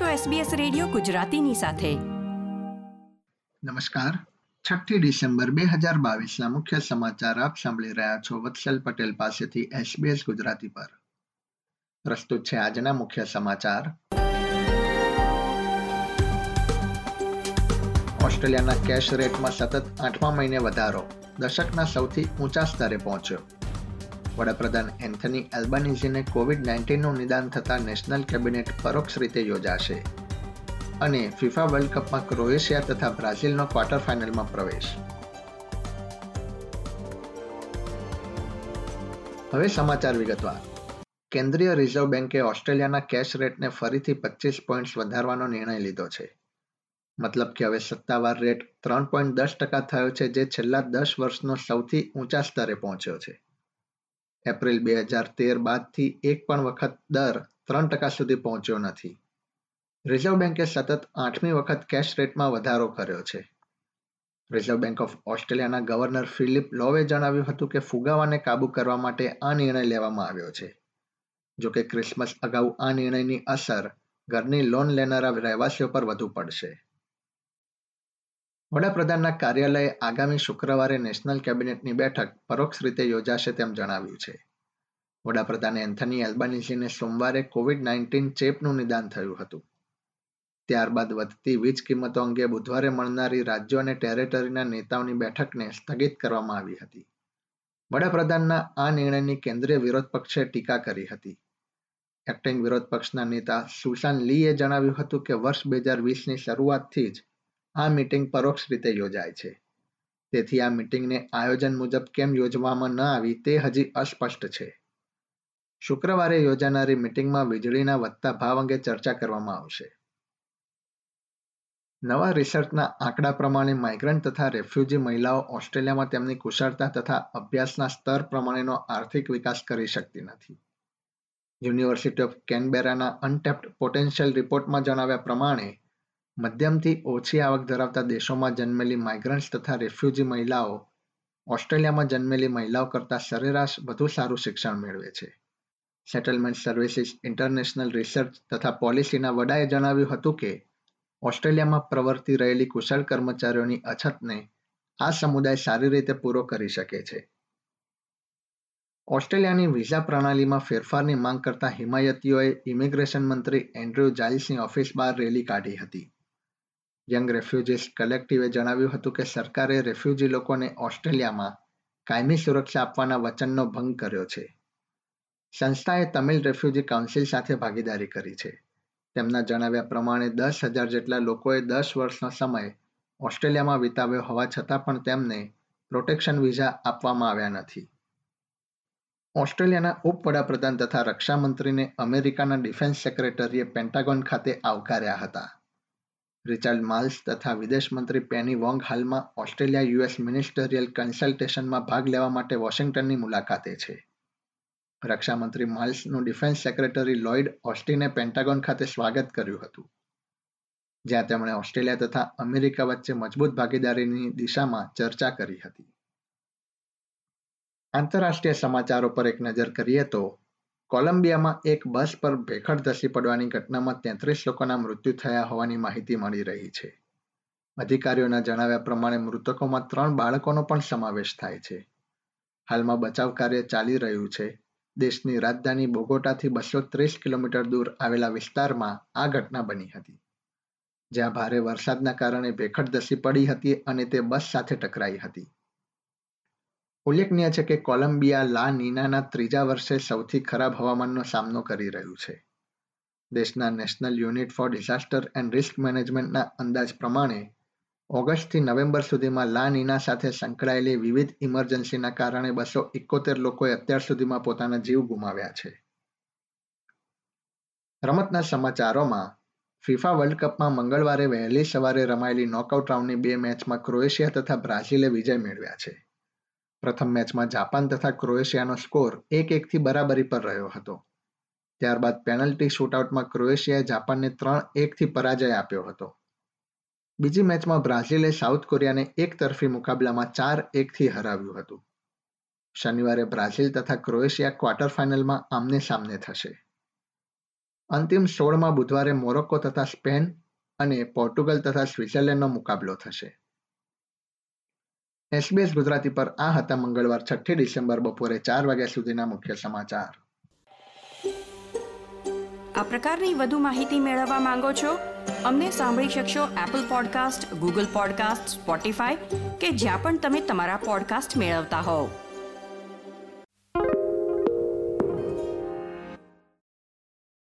છો SBS radio ગુજરાતીની સાથે. નમસ્કાર. છઠ્ઠી ડિસેમ્બર બે હજાર મુખ્ય સમાચાર આપ સાંભળી રહ્યા છો વત્સલ પટેલ પાસેથી SBS ગુજરાતી પર. પ્રસ્તુત છે આજના મુખ્ય સમાચાર. ઓસ્ટ્રેલિયાના કેશ રેટમાં સતત આઠમા મહિને વધારો દશકના સૌથી ઊંચા સ્તરે પહોંચ્યો. વડાપ્રધાન એન્થની એલ્બાનીઝીને કોવિડ નાઇન્ટીનનું નિદાન થતાં નેશનલ કેબિનેટ પરોક્ષ રીતે યોજાશે અને ફિફા વર્લ્ડ કપમાં ક્રોએશિયા તથા બ્રાઝિલનો ક્વાર્ટર ફાઇનલમાં પ્રવેશ. હવે સમાચાર વિગતવાર. કેન્દ્રીય રિઝર્વ બેન્કે ઓસ્ટ્રેલિયાના કેશ રેટને ફરીથી પચીસ પોઈન્ટ્સ વધારવાનો નિર્ણય લીધો છે. મતલબ કે હવે સત્તાવાર રેટ ત્રણ પોઈન્ટ દસ ટકા થયો છે, જે છેલ્લા દસ વર્ષનો સૌથી ઊંચા સ્તરે પહોંચ્યો છે. એપ્રિલ બે હજાર તેર બાદથી એક પણ વખત દર ત્રણ ટકા સુધી પહોંચ્યો નથી. રિઝર્વ બેન્કે સતત આઠમી વખત કેશ રેટમાં વધારો કર્યો છે. રિઝર્વ બેન્ક ઓફ ઓસ્ટ્રેલિયાના ગવર્નર ફિલિપ લોવે જણાવ્યું હતું કે ફુગાવાને કાબુ કરવા માટે આ નિર્ણય લેવામાં આવ્યો છે. જોકે ક્રિસમસ અગાઉ આ નિર્ણયની અસર ઘરની લોન લેનારા રહેવાસીઓ પર વધુ પડશે. વડાપ્રધાનના કાર્યાલયે આગામી શુક્રવારે નેશનલ કેબિનેટની બેઠક પરોક્ષ રીતે યોજાશે તેમ જણાવ્યું છે. વડાપ્રધાન એન્થની એલ્બાનીઝીને સોમવારે કોવિડ નાઇન્ટીન ચેપનું નિદાન થયું હતું. ત્યારબાદ વધતી વીજ કિંમતો અંગે બુધવારે મળનારી રાજ્યો અને ટેરેટરીના નેતાઓની બેઠકને સ્થગિત કરવામાં આવી હતી. વડાપ્રધાનના આ નિર્ણયની કેન્દ્રીય વિરોધ પક્ષે ટીકા કરી હતી. એક્ટિંગ વિરોધ પક્ષના નેતા સુશાન લીએ જણાવ્યું હતું કે વર્ષ બે હજાર વીસની શરૂઆતથી જ આ મીટિંગ પરોક્ષ રીતે યોજાય છે. તેથી આ મીટિંગને આયોજન મુજબ કેમ યોજવામાં ન આવી તે હજી અસ્પષ્ટ છે. શુક્રવારે યોજાનારી મીટિંગમાં વીજળીના વધતા ભાવ અંગે ચર્ચા કરવામાં આવશે. નવા રિસર્ચના આંકડા પ્રમાણે માઇગ્રન્ટ તથા રેફ્યુજી મહિલાઓ ઓસ્ટ્રેલિયામાં તેમની કુશળતા તથા અભ્યાસના સ્તર પ્રમાણેનો આર્થિક વિકાસ કરી શકતી નથી. યુનિવર્સિટી ઓફ કેનબેરાના અનટેપ્ડ પોટેન્શિયલ રિપોર્ટમાં જણાવ્યા પ્રમાણે મધ્યમથી ઓછી આવક ધરાવતા દેશોમાં જન્મેલી માઇગ્રન્ટ્સ તથા રેફ્યુજી મહિલાઓ ઓસ્ટ્રેલિયામાં જન્મેલી મહિલાઓ કરતાં સરેરાશ વધુ સારું શિક્ષણ મેળવે છે. સેટલમેન્ટ સર્વિસીસ ઇન્ટરનેશનલ રિસર્ચ તથા પોલિસીના વડાએ જણાવ્યું હતું કે, ઓસ્ટ્રેલિયામાં પ્રવર્તી રહેલી કુશળ કર્મચારીઓની અછતને આ સમુદાય સારી રીતે પૂરો કરી શકે છે. ઓસ્ટ્રેલિયાની વિઝા પ્રણાલીમાં ફેરફારની માંગ કરતા હિમાયતીઓએ ઇમિગ્રેશન મંત્રી એન્ડ્રુ જાઇલ્સની ઓફિસ બહાર રેલી કાઢી હતી. યંગ રેફ્યુજીસ કલેક્ટિવે જણાવ્યું હતું કે સરકારે રેફ્યુજી લોકોને ઓસ્ટ્રેલિયામાં કાયમી સુરક્ષા આપવાના વચનનો ભંગ કર્યો છે. સંસ્થાએ તમિલ રેફ્યુજી કાઉન્સિલ સાથે ભાગીદારી કરી છે. તેમના જણાવ્યા પ્રમાણે દસ હજાર જેટલા લોકોએ દસ વર્ષનો સમય ઓસ્ટ્રેલિયામાં વિતાવ્યો હોવા છતાં પણ તેમને પ્રોટેક્શન વિઝા આપવામાં આવ્યા નથી. ઓસ્ટ્રેલિયાના ઉપવડાપ્રધાન તથા રક્ષામંત્રીને અમેરિકાના ડિફેન્સ સેક્રેટરીએ પેન્ટાગોન ખાતે આવકાર્યા હતા. રિચાર્ડ માલ્સ તથા વિદેશ મંત્રી પેની વોંગ હાલમાં ઓસ્ટ્રેલિયા યુએસ મિનિસ્ટરિયલ કન્સલ્ટેશનમાં ભાગ લેવા માટે વોશિંગ્ટનની મુલાકાતે છે. રક્ષામંત્રી માલ્સનું ડિફેન્સ સેક્રેટરી લોઇડ ઓસ્ટિને પેન્ટાગોન ખાતે સ્વાગત કર્યું હતું. જ્યાં તેમણે ઓસ્ટ્રેલિયા તથા અમેરિકા વચ્ચે મજબૂત ભાગીદારીની દિશામાં ચર્ચા કરી હતી. આંતરરાષ્ટ્રીય સમાચારો પર એક નજર કરીએ તો કોલંબિયામાં એક બસ પર ભેખડ ધસી પડવાની ઘટનામાં તેત્રીસ લોકોના મૃત્યુ થયા હોવાની માહિતી મળી રહી છે. અધિકારીઓના જણાવ્યા પ્રમાણે મૃતકોમાં ત્રણ બાળકોનો પણ સમાવેશ થાય છે. હાલમાં બચાવ કાર્ય ચાલી રહ્યું છે. દેશની રાજધાની બોગોટાથી બસો ત્રીસ કિલોમીટર દૂર આવેલા વિસ્તારમાં આ ઘટના બની હતી. જ્યાં ભારે વરસાદના કારણે ભેખડ ધસી પડી હતી અને તે બસ સાથે ટકરાઈ હતી. ઉલ્લેખનીય છે કે કોલંબિયા લા નીનાના ત્રીજા વર્ષે સૌથી ખરાબ હવામાનનો સામનો કરી રહ્યું છે. દેશના national unit for disaster and risk મેનેજમેન્ટના અંદાજ પ્રમાણે, ઓગસ્ટથી નવેમ્બર સુધીમાં લા નીના સાથે સંકળાયેલી વિવિધ ઇમરજન્સીના કારણે બસો એકોતેર લોકોએ અત્યાર સુધીમાં પોતાના જીવ ગુમાવ્યા છે. રમતના સમાચારોમાં, ફિફા વર્લ્ડ કપમાં મંગળવારે વહેલી સવારે રમાયેલી નોકઆઉટ રાઉન્ડની બે મેચમાં ક્રોએશિયા તથા બ્રાઝિલે વિજય મેળવ્યા છે. પ્રથમ મેચમાં જાપાન તથા ક્રોએશિયાનો સ્કોર એક એકથી બરાબરી પર રહ્યો હતો. ત્યારબાદ પેનલ્ટી શૂટઆઉટમાં ક્રોએશિયાએ જાપાનને ત્રણ એકથી પરાજય આપ્યો હતો. બીજી મેચમાં બ્રાઝિલે સાઉથ કોરિયાને એક તરફી મુકાબલામાં ચાર એકથી હરાવ્યું હતું. શનિવારે બ્રાઝિલ તથા ક્રોએશિયા ક્વાર્ટર ફાઇનલમાં આમને સામને થશે. અંતિમ સોળમાં બુધવારે મોરોક્કો તથા સ્પેન અને પોર્ટુગલ તથા સ્વિટ્ઝરલેન્ડનો મુકાબલો થશે. એસબીએસ ગુજરાતી પર આ હતા મંગળવાર છઠ્ઠી ડિસેમ્બર બપોરે ચાર વાગ્યા સુધીના મુખ્ય સમાચાર. આ પ્રકારની વધુ માહિતી મેળવવા માંગો છો? અમને સાંભળી શકશો Apple podcast Google podcast Spotify કે જ્યાં પણ તમે તમારા પોડકાસ્ટ મેળવતા હોવ.